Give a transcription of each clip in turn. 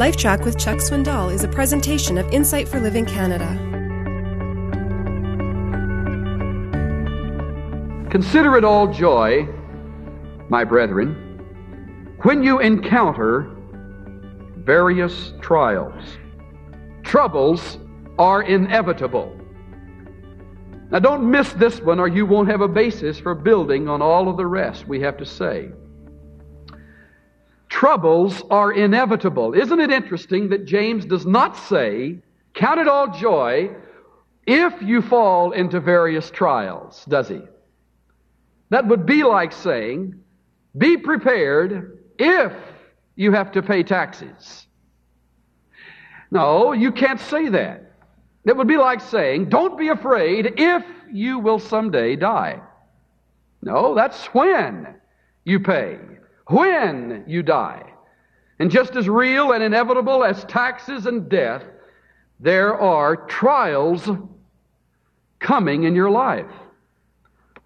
LifeTrac with Chuck Swindoll is a presentation of Insight for Living Canada. Consider it all joy, my brethren, when you encounter various trials. Troubles are inevitable. Now, don't miss this one, or you won't have a basis for building on all of the rest we have to say. Troubles are inevitable. Isn't it interesting that James does not say, Count it all joy if you fall into various trials, does he? That would be like saying, Be prepared if you have to pay taxes. No, you can't say that. It would be like saying, Don't be afraid if you will someday die. No, that's when you pay, when you die. And just as real and inevitable as taxes and death, there are trials coming in your life.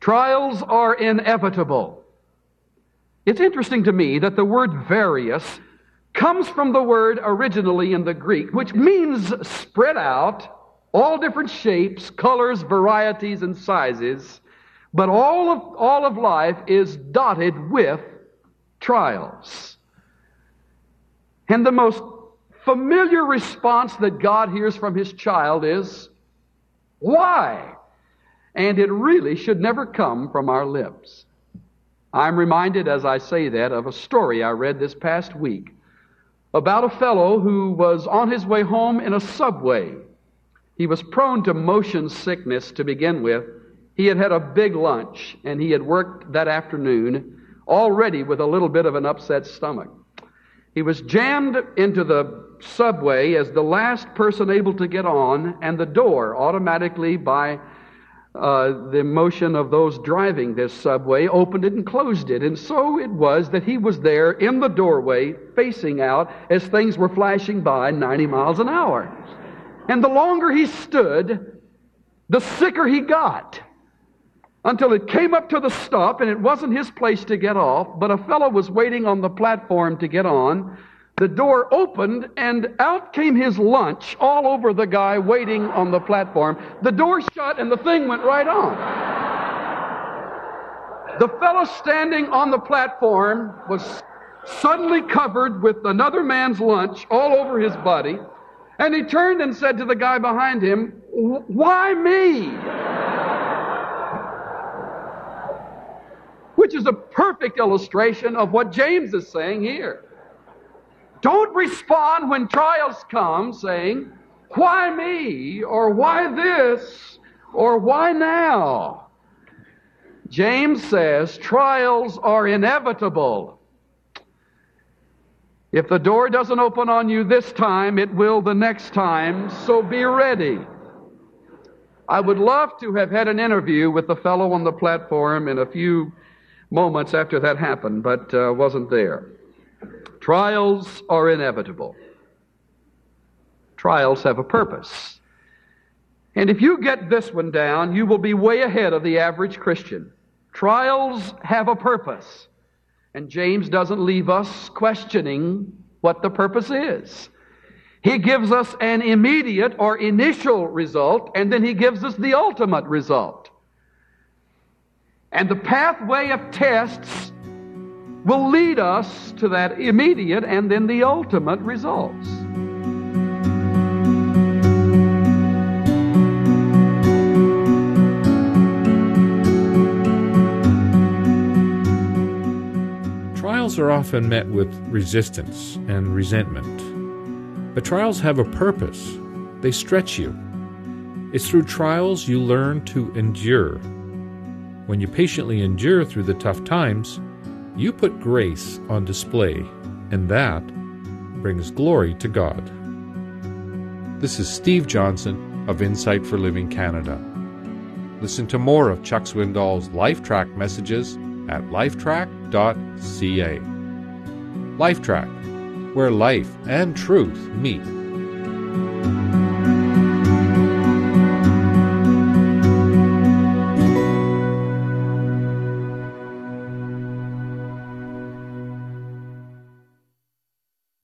Trials are inevitable. It's interesting to me that the word various comes from the word originally in the Greek, which means spread out all different shapes, colors, varieties, and sizes, but all of, all of life is dotted with trials. And the most familiar response that God hears from His child is, Why? And it really should never come from our lips. I'm reminded as I say that of a story I read this past week about a fellow who was on his way home in a subway he was prone to motion sickness to begin with. He had had a big lunch and he had worked that afternoon already with a little bit of an upset stomach. He was jammed into the subway as the last person able to get on, and the door automatically, by uh, the motion of those driving this subway, opened it and closed it. And so it was that he was there in the doorway, facing out as things were flashing by 90 miles an hour. And the longer he stood, the sicker he got. Until it came up to the stop, and it wasn't his place to get off, but a fellow was waiting on the platform to get on. The door opened, and out came his lunch all over the guy waiting on the platform. The door shut, and the thing went right on. The fellow standing on the platform was suddenly covered with another man's lunch all over his body. And he turned and said to the guy behind him, Why me? Which is a perfect illustration of what James is saying here. Don't respond when trials come saying, Why me? Or why this? Or why now? James says trials are inevitable. If the door doesn't open on you this time, it will the next time, so be ready. I would love to have had an interview with the fellow on the platform in a few moments after that happened, but uh, wasn't there. Trials are inevitable. Trials have a purpose. And if you get this one down, you will be way ahead of the average Christian. Trials have a purpose. And James doesn't leave us questioning what the purpose is. He gives us an immediate or initial result, and then he gives us the ultimate result. And the pathway of tests will lead us to that immediate and then the ultimate results. Trials are often met with resistance and resentment. But trials have a purpose, they stretch you. It's through trials you learn to endure. When you patiently endure through the tough times, you put grace on display, and that brings glory to God. This is Steve Johnson of Insight for Living Canada. Listen to more of Chuck Swindoll's LifeTrac messages at lifetrac.ca. LifeTrac, where life and truth meet.